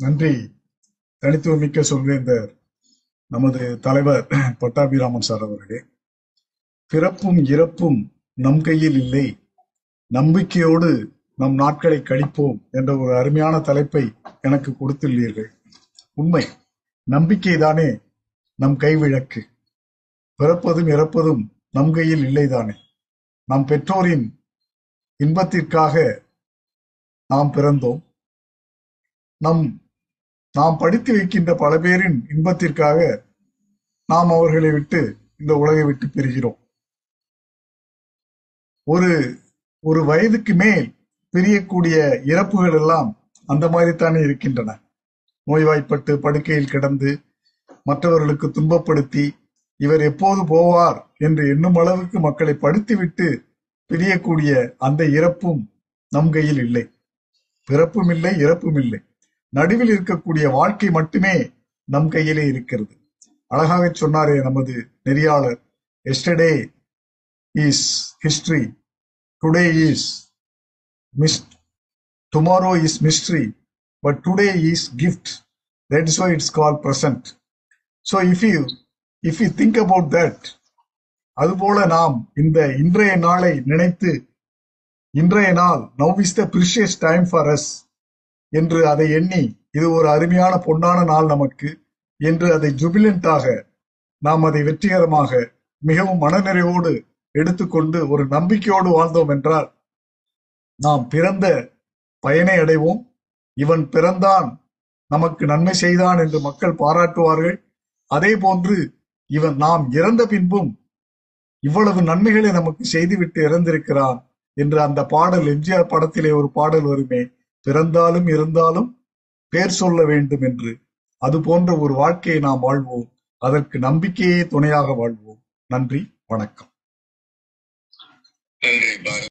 நன்றி. தனித்துவமிக்க சொல்வேந்தர் நமது தலைவர் பட்டாபிராமன் சார் அவர்களே. பிறப்பும் இறப்பும் நம் கையில் இல்லை. நம்பிக்கையோடு நம் நாட்களை கழிப்போம் என்ற ஒரு அருமையான தலைப்பை எனக்கு கொடுத்துள்ளீர்கள். உண்மை. நம்பிக்கைதானே நம் கைவிளக்கு. பிறப்பதும் இறப்பதும் நம் கையில் இல்லைதானே நம் பெற்றோரின் இன்பத்திற்காக நாம் பிறந்தோம். நம் நாம் படித்து வைக்கின்ற பல பேரின் இன்பத்திற்காக நாம் அவர்களை விட்டு இந்த உலகை விட்டு பிரிகிறோம். ஒரு ஒரு வயதுக்கு மேல் பிரியக்கூடிய இறப்புகள் எல்லாம் அந்த மாதிரித்தானே இருக்கின்றன. நோய்வாய்ப்பட்டு படுக்கையில் கிடந்து மற்றவர்களுக்கு துன்பப்படுத்தி இவர் எப்போது போவார் என்று எண்ணும் அளவுக்கு மக்களை படுத்திவிட்டு பிரியக்கூடிய அந்த இறப்பும் நம் கையில் இல்லை. பிறப்பும் இல்லை இறப்பும் இல்லை. நடுவில் இருக்கக்கூடிய வாழ்க்கை மட்டுமே நம் கையிலே இருக்கிறது. அழகாக சொன்னாரே நமது நெறியாளர் yesterday is history today is miss tomorrow is mystery but today is gift that is why it's call present so if you if you think about that அதுபோல நாம் இந்த இன்றைய நாளை நினைத்து இன்றைய நாள் now is the precious time for us என்று அதை எண்ணி இது ஒரு அருமையான பொன்னான நாள் நமக்கு என்று அதை ஜுபிலண்டாக நாம் அதை வெற்றிகரமாக மிகவும் மனநிறைவோடு எடுத்துக்கொண்டு ஒரு நம்பிக்கையோடு வாழ்ந்தோம் என்றால் நாம் பிறந்த பயனை அடைவோம். இவன் பிறந்தான் நமக்கு நன்மை செய்தான் என்று மக்கள் பாராட்டுவார்கள். அதே போன்று இவன் நாம் இறந்த பின்பும் இவ்வளவு நன்மைகளை நமக்கு செய்துவிட்டு இறந்திருக்கிறான் என்று அந்த பாடல் எம்ஜிஆர் படத்திலே ஒரு பாடல் வருமே. பிறந்தாலும் இருந்தாலும் பேர் சொல்ல வேண்டும் என்று. அது போன்ற ஒரு வாழ்க்கையை நாம் வாழ்வோம். அதற்கு நம்பிக்கையே துணையாக வாழ்வோம். நன்றி வணக்கம். நன்றி